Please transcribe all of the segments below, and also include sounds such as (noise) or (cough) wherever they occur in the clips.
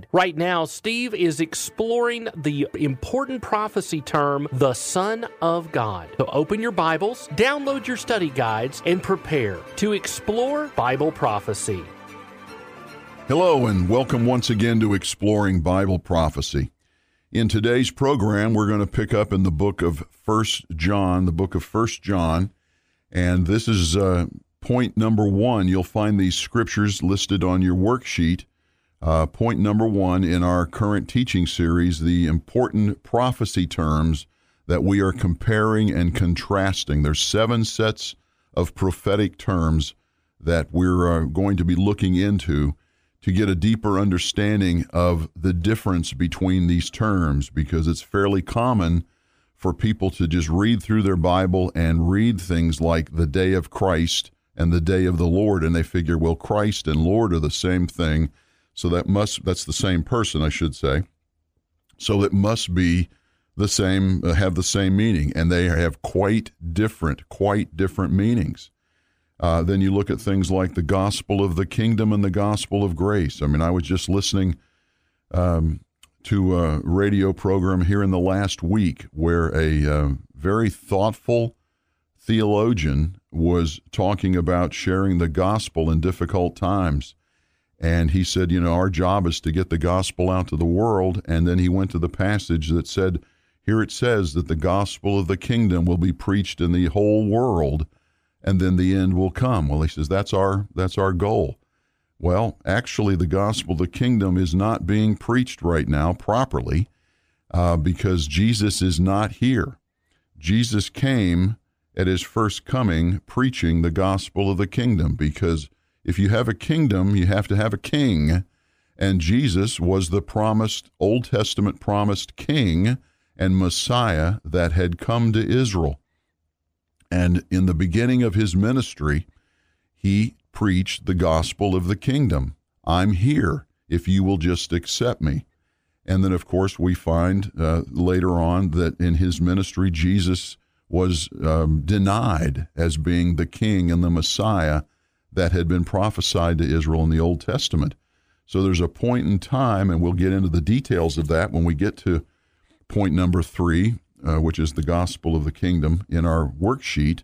guide. Right now, Steve is exploring the important prophecy term, the Son of God. So open your Bibles, download your study guides, and prepare to explore Bible prophecy. Hello, and welcome once again to Exploring Bible Prophecy. In today's program, we're going to pick up in the book of First John, the book of First John, and this is uh, point number one. You'll find these scriptures listed on your worksheet. Uh, point number one in our current teaching series the important prophecy terms that we are comparing and contrasting. There's seven sets of prophetic terms that we're uh, going to be looking into to get a deeper understanding of the difference between these terms because it's fairly common for people to just read through their Bible and read things like the day of Christ and the day of the Lord, and they figure, well, Christ and Lord are the same thing so that must that's the same person, I should say. So it must be the same, uh, have the same meaning, and they have quite different, quite different meanings. Uh, then you look at things like the gospel of the kingdom and the gospel of grace. I mean, I was just listening um, to a radio program here in the last week where a uh, very thoughtful theologian was talking about sharing the gospel in difficult times and he said, you know, our job is to get the gospel out to the world. And then he went to the passage that said, here it says that the gospel of the kingdom will be preached in the whole world, and then the end will come. Well, he says that's our that's our goal. Well, actually, the gospel of the kingdom is not being preached right now properly uh, because Jesus is not here. Jesus came at his first coming preaching the gospel of the kingdom because if you have a kingdom, you have to have a king. And Jesus was the promised, Old Testament promised king and Messiah that had come to Israel. And in the beginning of his ministry, he preached the gospel of the kingdom. I'm here if you will just accept me. And then, of course, we find uh, later on that in his ministry, Jesus was um, denied as being the king and the Messiah that had been prophesied to Israel in the Old Testament. So there's a point in time, and we'll get into the details of that when we get to point number three, uh, which is the gospel of the kingdom in our worksheet.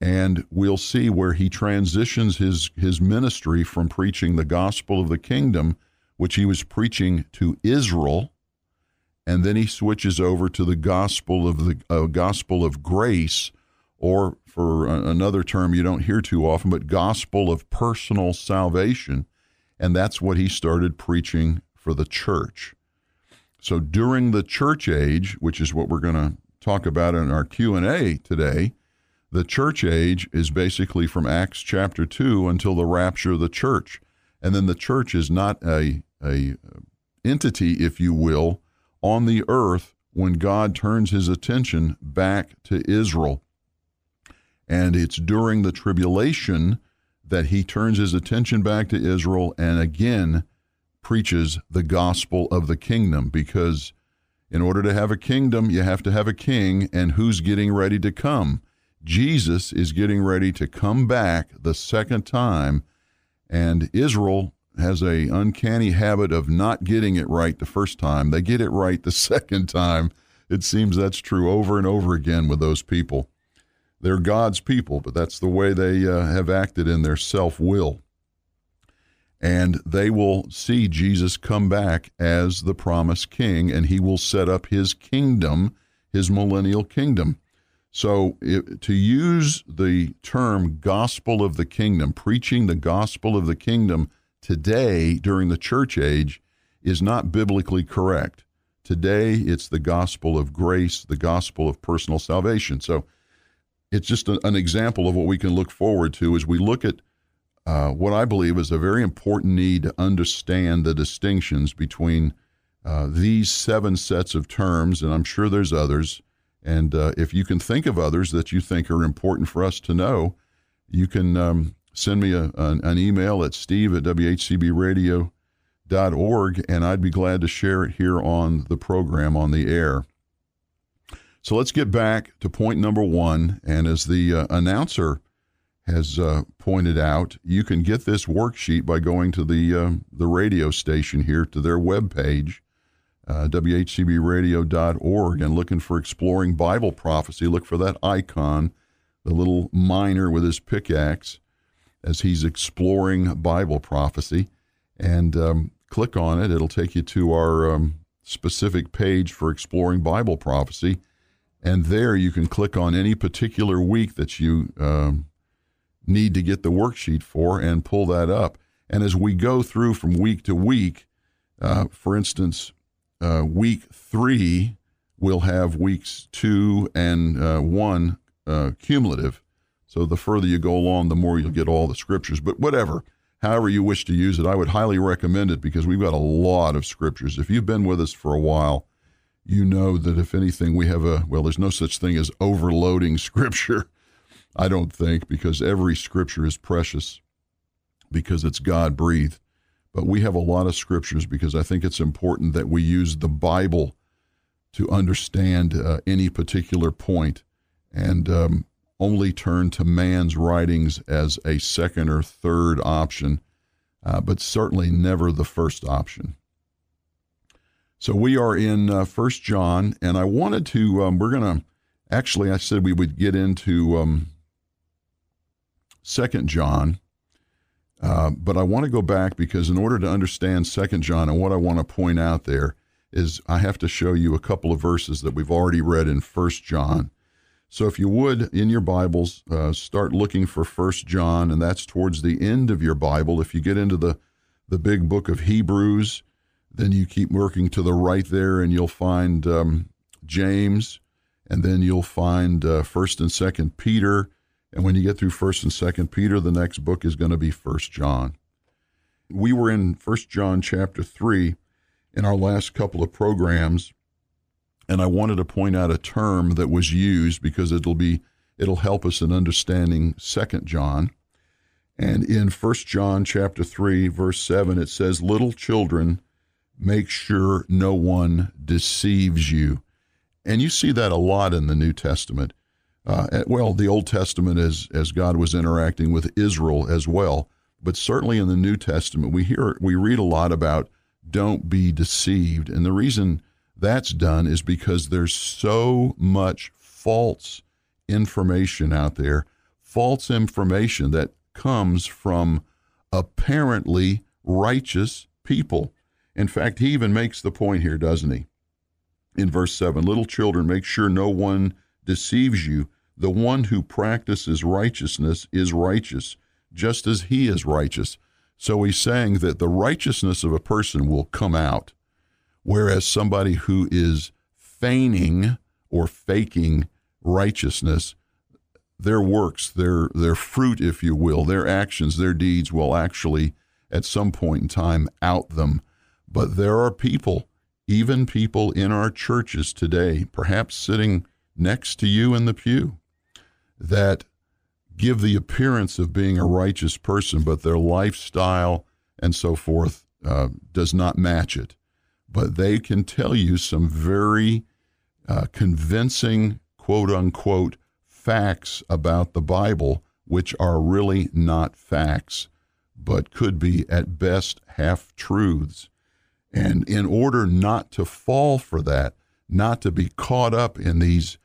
And we'll see where he transitions his, his ministry from preaching the gospel of the kingdom, which he was preaching to Israel, and then he switches over to the gospel of the uh, gospel of grace, or for another term you don't hear too often, but gospel of personal salvation. And that's what he started preaching for the church. So during the church age, which is what we're going to talk about in our Q&A today, the church age is basically from Acts chapter 2 until the rapture of the church. And then the church is not a, a entity, if you will, on the earth when God turns his attention back to Israel. And it's during the tribulation that he turns his attention back to Israel and again preaches the gospel of the kingdom because in order to have a kingdom, you have to have a king. And who's getting ready to come? Jesus is getting ready to come back the second time. And Israel has a uncanny habit of not getting it right the first time. They get it right the (laughs) second time. It seems that's true over and over again with those people. They're God's people, but that's the way they uh, have acted in their self will. And they will see Jesus come back as the promised king, and he will set up his kingdom, his millennial kingdom. So, it, to use the term gospel of the kingdom, preaching the gospel of the kingdom today during the church age is not biblically correct. Today, it's the gospel of grace, the gospel of personal salvation. So, it's just a, an example of what we can look forward to as we look at uh, what I believe is a very important need to understand the distinctions between uh, these seven sets of terms, and I'm sure there's others. And uh, if you can think of others that you think are important for us to know, you can um, send me a, an, an, email at steve at whcbradio.org, and I'd be glad to share it here on the program on the air. So let's get back to point number one. And as the uh, announcer has uh, pointed out, you can get this worksheet by going to the uh, the radio station here to their webpage, uh, whcbradio.org, and looking for Exploring Bible Prophecy. Look for that icon, the little miner with his pickaxe, as he's exploring Bible prophecy, and um, click on it. It'll take you to our um, specific page for Exploring Bible Prophecy and there you can click on any particular week that you um, need to get the worksheet for and pull that up. And as we go through from week to week, uh, for instance, uh, week three will have weeks two and uh, one uh, cumulative. So the further you go along, the more you'll get all the scriptures. But whatever, however you wish to use it, I would highly recommend it because we've got a lot of scriptures. If you've been with us for a while, you know that if anything, we have a, well, there's no such thing as overloading (laughs) scripture, I don't think, because every scripture is precious because it's God breathed. But we have a lot of scriptures because I think it's important that we use the Bible to understand uh, any particular point and um, only turn to man's writings as a second or third option, uh, but certainly never the first option. So we are in uh, First John, and I wanted to. Um, we're gonna actually. I said we would get into um, Second John, uh, but I want to go back because in order to understand Second John and what I want to point out there is I have to show you a couple of verses that we've already read in First John. So if you would, in your Bibles, uh, start looking for First John, and that's towards the end of your Bible. If you get into the the big book of Hebrews then you keep working to the right there, and you'll find um, James, and then you'll find uh, First and Second Peter. And when you get through First and Second Peter, the next book is going to be First John. We were in First John chapter three in our last couple of programs, and I wanted to point out a term that was used because it'll be it'll help us in understanding Second John. And in First John chapter 3 verse 7 it says little children make sure no one deceives you. And you see that a lot in the New Testament. Uh, well, the Old Testament as as God was interacting with Israel as well, but certainly in the New Testament we hear we read a lot about don't be deceived, and the reason that's done is because there's so much false information out there, false information that comes from apparently righteous people. In fact, he even makes the point here, doesn't he? In verse 7 Little children, make sure no one deceives you. The one who practices righteousness is righteous, just as he is righteous. So he's saying that the righteousness of a person will come out, whereas somebody who is feigning or faking righteousness, their works, their their fruit, if you will, their actions, their deeds will actually at some point in time out them but there are people, even people in our churches today, perhaps sitting next to you in the pew, that give the appearance of being a righteous person, but their lifestyle and so forth uh, does not match it. But they can tell you some very uh, convincing, quote unquote, facts about the Bible, which are really not facts, but could be at best half truths. And in order not to fall for that, not to be caught up in these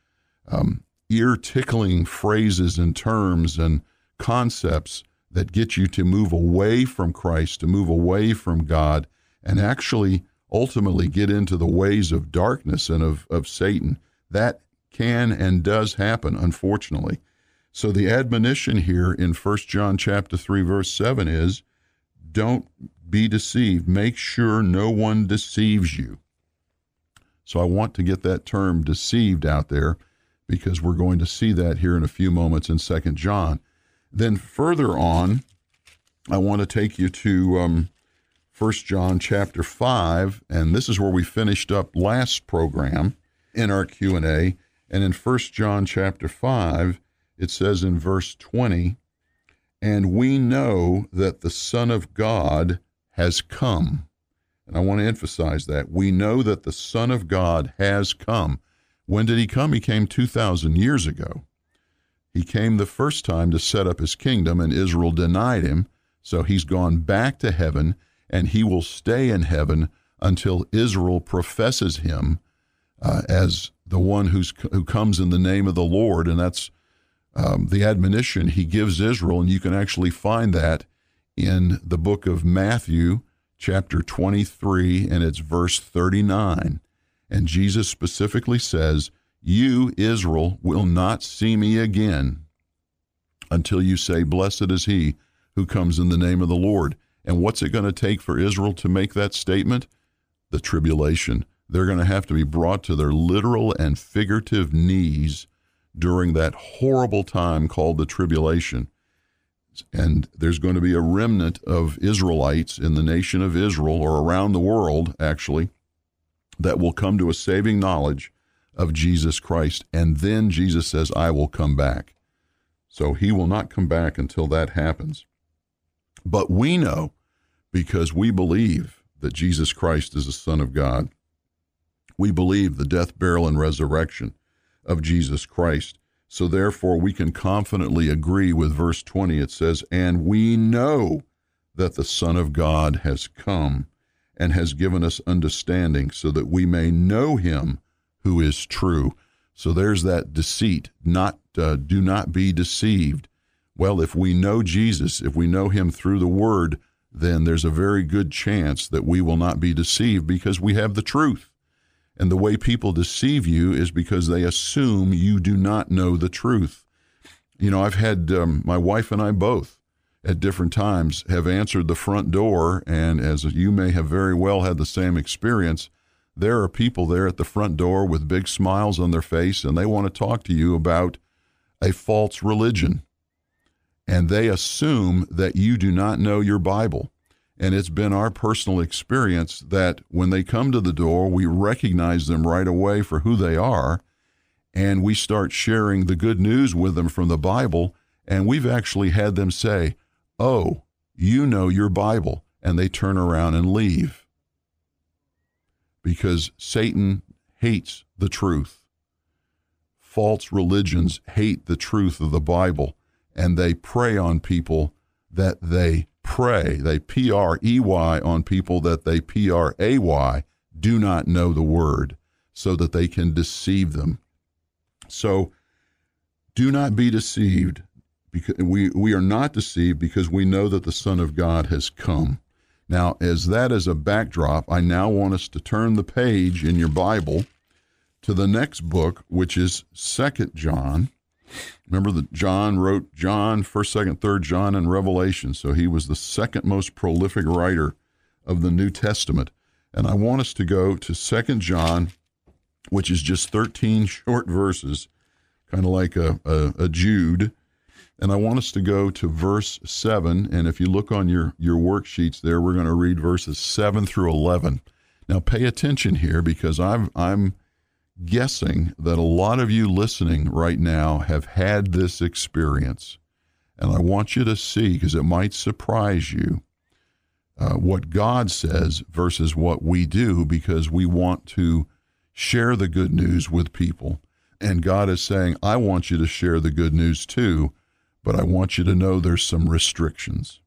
um, ear tickling phrases and terms and concepts that get you to move away from Christ, to move away from God, and actually ultimately get into the ways of darkness and of, of Satan. That can and does happen, unfortunately. So the admonition here in 1 John chapter 3 verse 7 is don't be deceived. Make sure no one deceives you. So I want to get that term deceived out there because we're going to see that here in a few moments in Second John. Then further on, I want to take you to um, 1 John chapter 5, and this is where we finished up last program in our Q&A. And in 1 John chapter 5, it says in verse 20, And we know that the Son of God has come. And I want to emphasize that. We know that the Son of God has come. When did he come? He came 2,000 years ago. He came the first time to set up his kingdom, and Israel denied him. So he's gone back to heaven, and he will stay in heaven until Israel professes him uh, as the one who comes in the name of the Lord. And that's um, the admonition he gives Israel. And you can actually find that in the book of Matthew, chapter 23, and it's verse 39. And Jesus specifically says, You, Israel, will not see me again until you say, Blessed is he who comes in the name of the Lord. And what's it going to take for Israel to make that statement? The tribulation. They're going to have to be brought to their literal and figurative knees during that horrible time called the tribulation. And there's going to be a remnant of Israelites in the nation of Israel or around the world, actually, that will come to a saving knowledge of Jesus Christ. And then Jesus says, I will come back. So he will not come back until that happens. But we know because we believe that Jesus Christ is the Son of God. We believe the death, burial, and resurrection of Jesus Christ. So therefore, we can confidently agree with verse 20. It says, And we know that the Son of God has come and has given us understanding so that we may know him who is true. So there's that deceit. Not uh, do not be deceived. Well, if we know Jesus, if we know him through the word, then there's a very good chance that we will not be deceived because we have the truth. And the way people deceive you is because they assume you do not know the truth. You know, I've had um, my wife and I both at different times have answered the front door, and as you may have very well had the same experience, there are people there at the front door with big smiles on their face, and they want to talk to you about a false religion. And they assume that you do not know your Bible. And it's been our personal experience that when they come to the door, we recognize them right away for who they are. And we start sharing the good news with them from the Bible. And we've actually had them say, Oh, you know your Bible. And they turn around and leave. Because Satan hates the truth. False religions hate the truth of the Bible. And they prey on people that they pray, they P R E Y on people that they P R A Y do not know the word so that they can deceive them. So do not be deceived. We, we are not deceived because we know that the Son of God has come. Now, as that is a backdrop, I now want us to turn the page in your Bible to the next book, which is Second John. Remember that John wrote John, 1st, 2nd, 3rd John, and Revelation. So he was the second most prolific writer of the New Testament. And I want us to go to 2nd John, which is just 13 (laughs) short verses, kind of like a, a, a Jude. And I want us to go to verse 7. And if you look on your, your worksheets there, we're going to read verses 7 through 11. Now, pay attention here because I'm, I'm guessing that a lot of you listening right now have had this experience. And I want you to see, because it might surprise you, uh, what God says versus what we do, because we want to share the good news with people. And God is saying, I want you to share the good news too, but I want you to know there's some restrictions.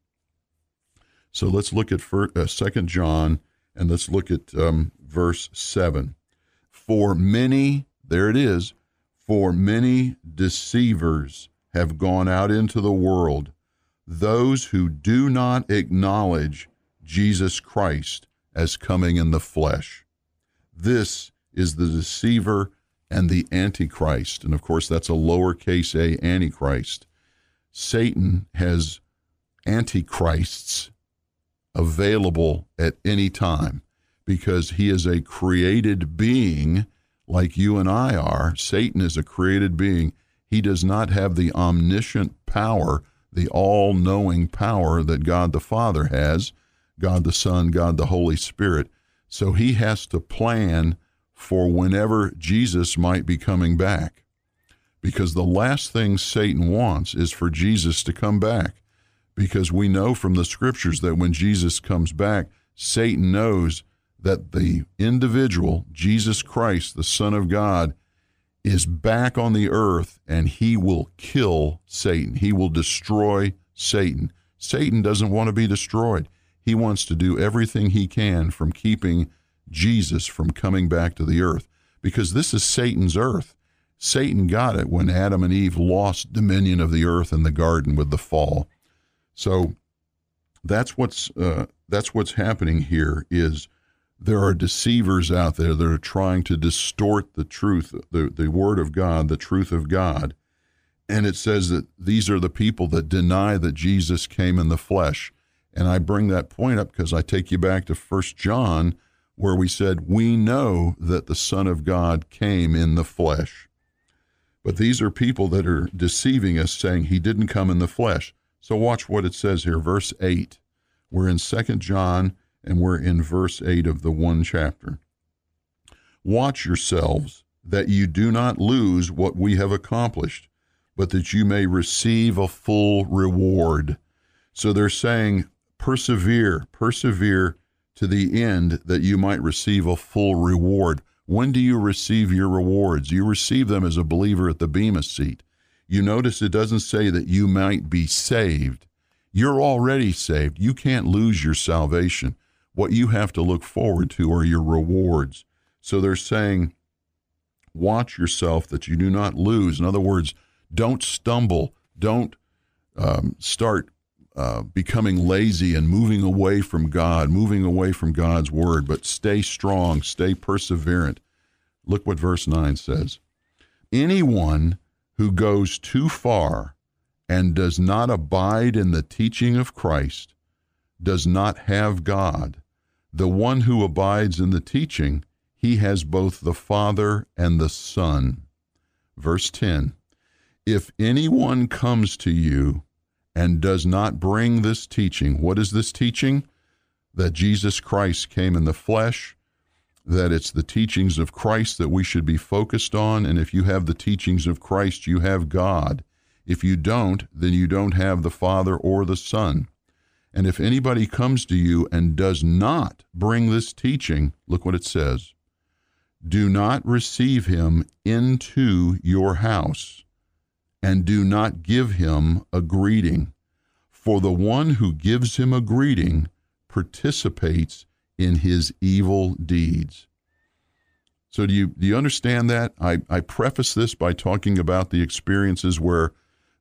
So let's look at uh, 2 John and let's look at um, verse 7. For many, there it is, for many deceivers have gone out into the world, those who do not acknowledge Jesus Christ as coming in the flesh. This is the deceiver and the antichrist. And of course, that's a lowercase a antichrist. Satan has antichrists available at any time because he is a created being like you and I are. Satan is a created being. He does not have the omniscient power the all knowing power that God the Father has, God the Son, God the Holy Spirit. So he has to plan for whenever Jesus might be coming back. Because the last thing Satan wants is for Jesus to come back. Because we know from the scriptures that when Jesus comes back, Satan knows that the individual, Jesus Christ, the Son of God, is back on the earth and he will kill Satan. He will destroy Satan. Satan doesn't want to be destroyed. He wants to do everything he can from keeping Jesus from coming back to the earth because this is Satan's earth. Satan got it when Adam and Eve lost dominion of the earth in the garden with the fall. So that's what's uh, that's what's happening here is there are deceivers out there that are trying to distort the truth, the, the word of God, the truth of God. And it says that these are the people that deny that Jesus came in the flesh. And I bring that point up because I take you back to First John, where we said, We know that the Son of God came in the flesh. But these are people that are deceiving us, saying he didn't come in the flesh. So watch what it says here, verse 8. We're in Second John and we're in verse 8 of the one chapter. Watch yourselves that you do not lose what we have accomplished, but that you may receive a full reward. So they're saying, persevere, persevere to the end that you might receive a full reward. When do you receive your rewards? You receive them as a believer at the Bema seat. You notice it doesn't say that you might be saved. You're already saved. You can't lose your salvation. What you have to look forward to are your rewards. So they're saying, watch yourself that you do not lose. In other words, don't stumble. Don't um, start uh, becoming lazy and moving away from God, moving away from God's word, but stay strong, stay perseverant. Look what verse 9 says. Anyone who goes too far and does not abide in the teaching of Christ does not have God. The one who abides in the teaching, he has both the Father and the Son. Verse 10 If anyone comes to you and does not bring this teaching, what is this teaching? That Jesus Christ came in the flesh, that it's the teachings of Christ that we should be focused on. And if you have the teachings of Christ, you have God. If you don't, then you don't have the Father or the Son. And if anybody comes to you and does not bring this teaching, look what it says do not receive him into your house, and do not give him a greeting. For the one who gives him a greeting participates in his evil deeds. So, do you, do you understand that? I, I preface this by talking about the experiences where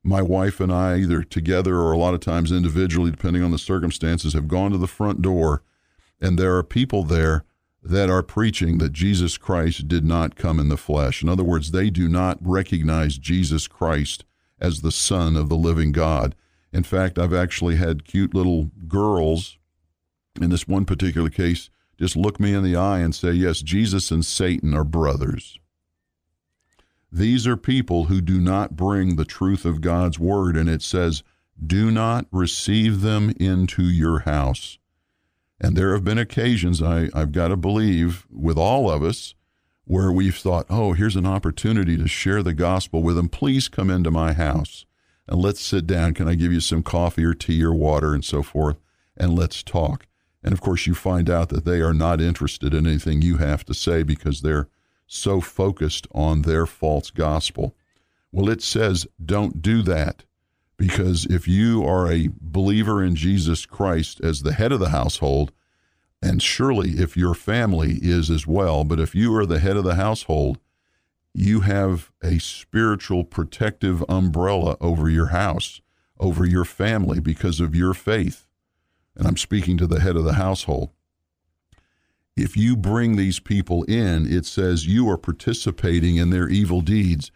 my wife and I, either together or a lot of times individually, depending on the circumstances, have gone to the front door, and there are people there that are preaching that Jesus Christ did not come in the flesh. In other words, they do not recognize Jesus Christ as the Son of the living God. In fact, I've actually had cute little girls, in this one particular case, just look me in the eye and say, Yes, Jesus and Satan are brothers. These are people who do not bring the truth of God's word, and it says, Do not receive them into your house. And there have been occasions, I, I've got to believe, with all of us, where we've thought, oh, here's an opportunity to share the gospel with them. Please come into my house and let's sit down. Can I give you some coffee or tea or water and so forth? And let's talk. And of course, you find out that they are not interested in anything you have to say because they're so focused on their false gospel. Well, it says don't do that because if you are a believer in Jesus Christ as the head of the household, and surely if your family is as well, but if you are the head of the household, you have a spiritual protective umbrella over your house, over your family because of your faith. And I'm speaking to the head of the household if you bring these people in, it says you are participating in their evil deeds.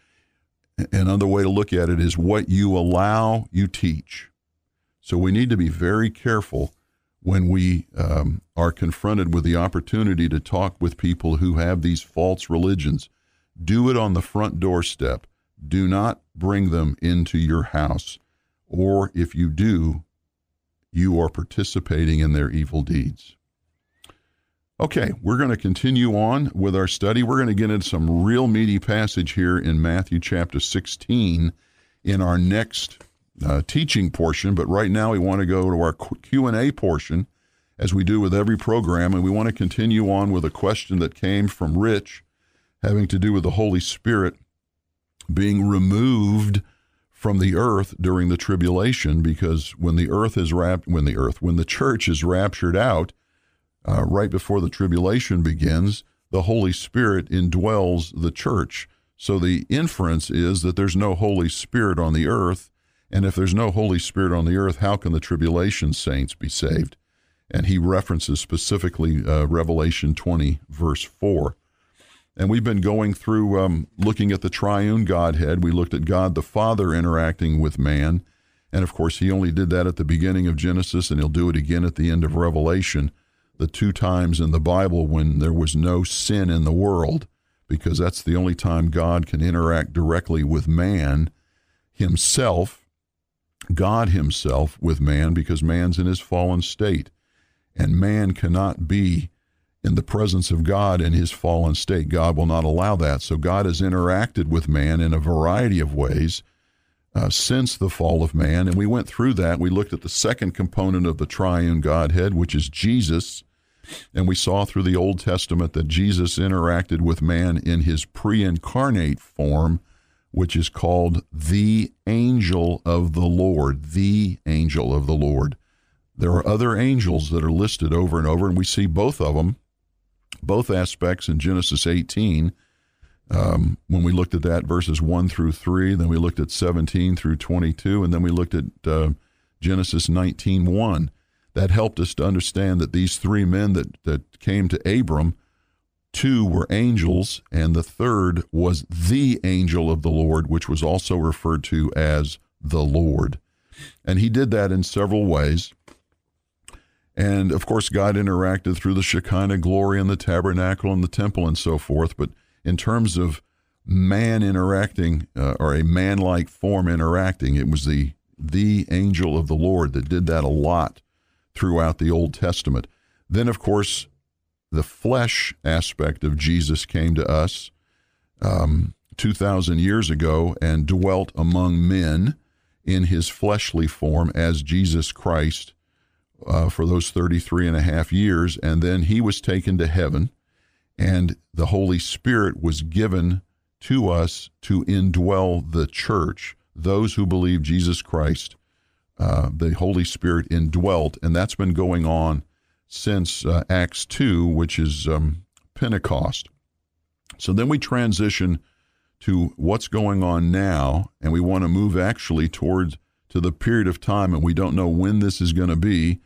Another way to look at it is what you allow, you teach. So we need to be very careful when we um, are confronted with the opportunity to talk with people who have these false religions. Do it on the front doorstep. Do not bring them into your house. or if you do, you are participating in their evil deeds. Okay, we're going to continue on with our study. We're going to get into some real meaty passage here in Matthew chapter 16 in our next uh, teaching portion, but right now we want to go to our Q&A portion as we do with every program and we want to continue on with a question that came from Rich having to do with the Holy Spirit being removed from the earth during the tribulation because when the earth is wrapped when the earth when the church is raptured out uh, right before the tribulation begins, the Holy Spirit indwells the church. So the inference is that there's no Holy Spirit on the earth. And if there's no Holy Spirit on the earth, how can the tribulation saints be saved? And he references specifically uh, Revelation 20, verse 4. And we've been going through um, looking at the triune Godhead. We looked at God the Father interacting with man. And of course, he only did that at the beginning of Genesis, and he'll do it again at the end of Revelation the two times in the Bible when there was no sin in the world, because that's the only time God can interact directly with man himself, God himself with man, because man's in his fallen state. And man cannot be in the presence of God in his fallen state. God will not allow that. So God has interacted with man in a variety of ways. Uh, since the fall of man. And we went through that. We looked at the second component of the triune Godhead, which is Jesus. And we saw through the Old Testament that Jesus interacted with man in his pre incarnate form, which is called the angel of the Lord. The angel of the Lord. There are other angels that are listed over and over, and we see both of them, both aspects in Genesis 18. Um, when we looked at that, verses 1 through 3, then we looked at 17 through 22, and then we looked at uh, Genesis 19 1 that helped us to understand that these three men that, that came to Abram, two were angels, and the third was the angel of the Lord, which was also referred to as the Lord. And he did that in several ways. And of course, God interacted through the Shekinah glory and the tabernacle and the temple and so forth. But in terms of man interacting uh, or a man like form interacting, it was the the angel of the Lord that did that a lot throughout the Old Testament. Then, of course, the flesh aspect of Jesus came to us um, 2,000 years ago and dwelt among men in his fleshly form as Jesus Christ uh, for those 33 and a half years. And then he was taken to heaven, and the Holy Spirit was given to us to indwell the church, those who believe Jesus Christ uh, the Holy Spirit indwelt, and that's been going on since uh, Acts 2, which is um, Pentecost. So then we transition to what's going on now, and we want to move actually towards to the period of time, and we don't know when this is going to be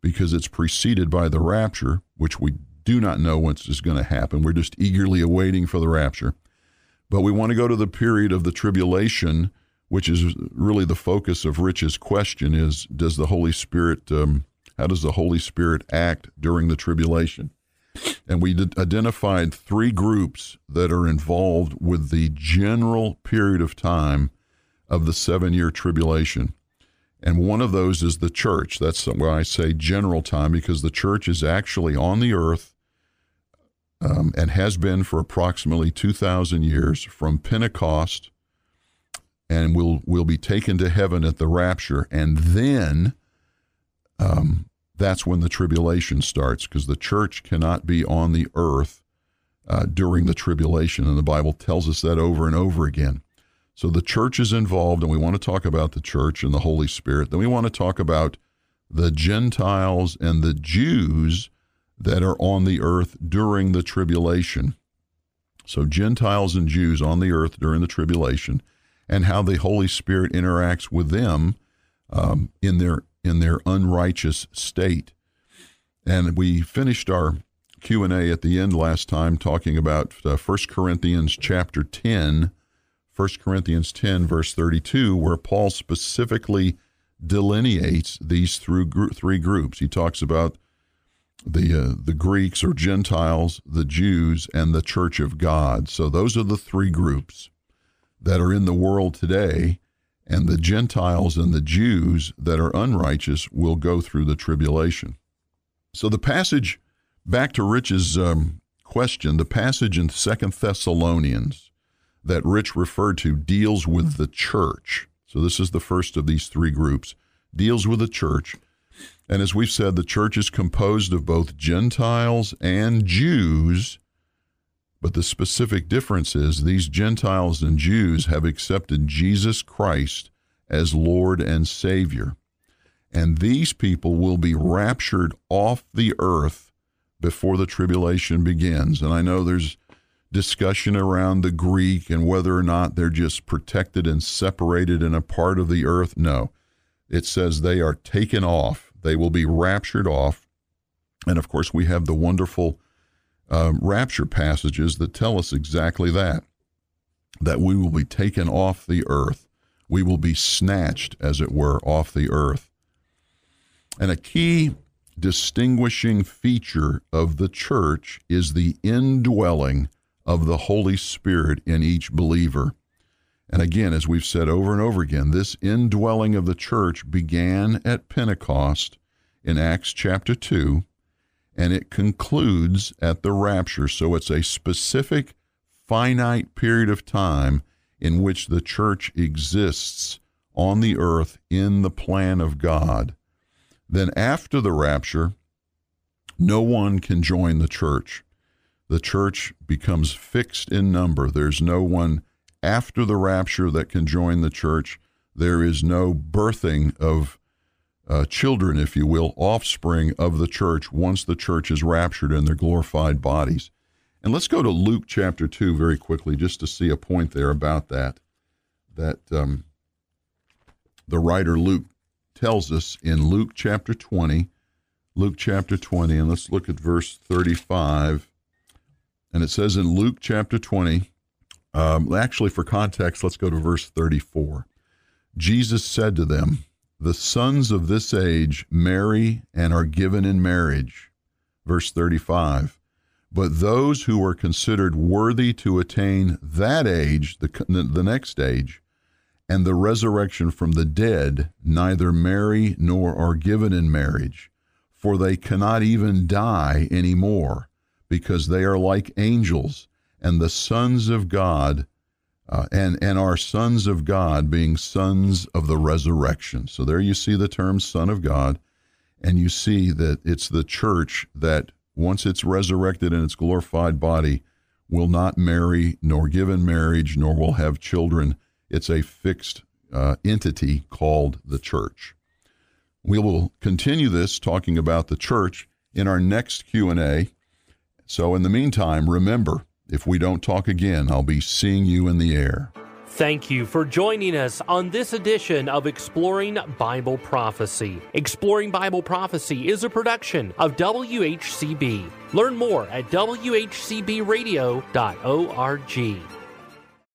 because it's preceded by the rapture, which we do not know when it's going to happen. We're just eagerly awaiting for the rapture. But we want to go to the period of the tribulation which is really the focus of Rich's question is does the Holy Spirit um, how does the Holy Spirit act during the tribulation? And we identified three groups that are involved with the general period of time of the seven year tribulation. And one of those is the church. That's why I say general time, because the church is actually on the earth um, and has been for approximately 2,000 years from Pentecost and will will be taken to heaven at the rapture, and then um, that's when the tribulation starts, because the church cannot be on the earth uh, during the tribulation, and the Bible tells us that over and over again. So the church is involved, and we want to talk about the church and the Holy Spirit. Then we want to talk about the Gentiles and the Jews that are on the earth during the tribulation. So Gentiles and Jews on the earth during the tribulation and how the Holy Spirit interacts with them um, in their in their unrighteous state. And we finished our Q and A at the end last time talking about uh, 1 Corinthians chapter 10, 1 Corinthians 10 verse 32, where Paul specifically delineates these through three groups. He talks about the uh, the Greeks or Gentiles, the Jews, and the Church of God. So those are the three groups that are in the world today. and the Gentiles and the Jews that are unrighteous will go through the tribulation. So the passage, back to Rich's um, question, the passage in Second Thessalonians that Rich referred to deals with the church. So this is the first of these three groups, deals with the church. And as we've said, the church is composed of both Gentiles and Jews. But the specific difference is these Gentiles and Jews have accepted Jesus Christ as Lord and Savior. And these people will be raptured off the earth before the tribulation begins. And I know there's discussion around the Greek and whether or not they're just protected and separated in a part of the earth. No, it says they are taken off, they will be raptured off. And of course, we have the wonderful um, rapture passages that tell us exactly that that we will be taken off the earth. We will be snatched, as it were, off the earth. And a key distinguishing feature of the church is the indwelling of the Holy Spirit in each believer. And again, as we've said over and over again, this indwelling of the church began at Pentecost in Acts chapter 2, and it concludes at the rapture. So it's a specific, finite period of time in which the church exists on the earth in the plan of God. Then, after the rapture, no one can join the church the church becomes fixed in number. There's no one after the rapture that can join the church. There is no birthing of uh, children, if you will, offspring of the church once the church is raptured in their glorified bodies. And let's go to Luke chapter 2 very quickly just to see a point there about that. That um, the writer Luke tells us in Luke chapter 20. Luke chapter 20, and let's look at verse 35. And it says in Luke chapter 20, um, actually, for context, let's go to verse 34. Jesus said to them, The sons of this age marry and are given in marriage. Verse 35. But those who are considered worthy to attain that age, the, the next age, and the resurrection from the dead, neither marry nor are given in marriage, for they cannot even die any more because they are like angels and the sons of God, uh, and, and are sons of God, being sons of the resurrection. So there you see the term Son of God, and you see that it's the church that, once it's resurrected in its glorified body, will not marry, nor give in marriage, nor will have children. It's a fixed uh, entity called the church. We will continue this talking about the church in our next Q&A so, in the meantime, remember if we don't talk again, I'll be seeing you in the air. Thank you for joining us on this edition of Exploring Bible Prophecy. Exploring Bible Prophecy is a production of WHCB. Learn more at WHCBradio.org.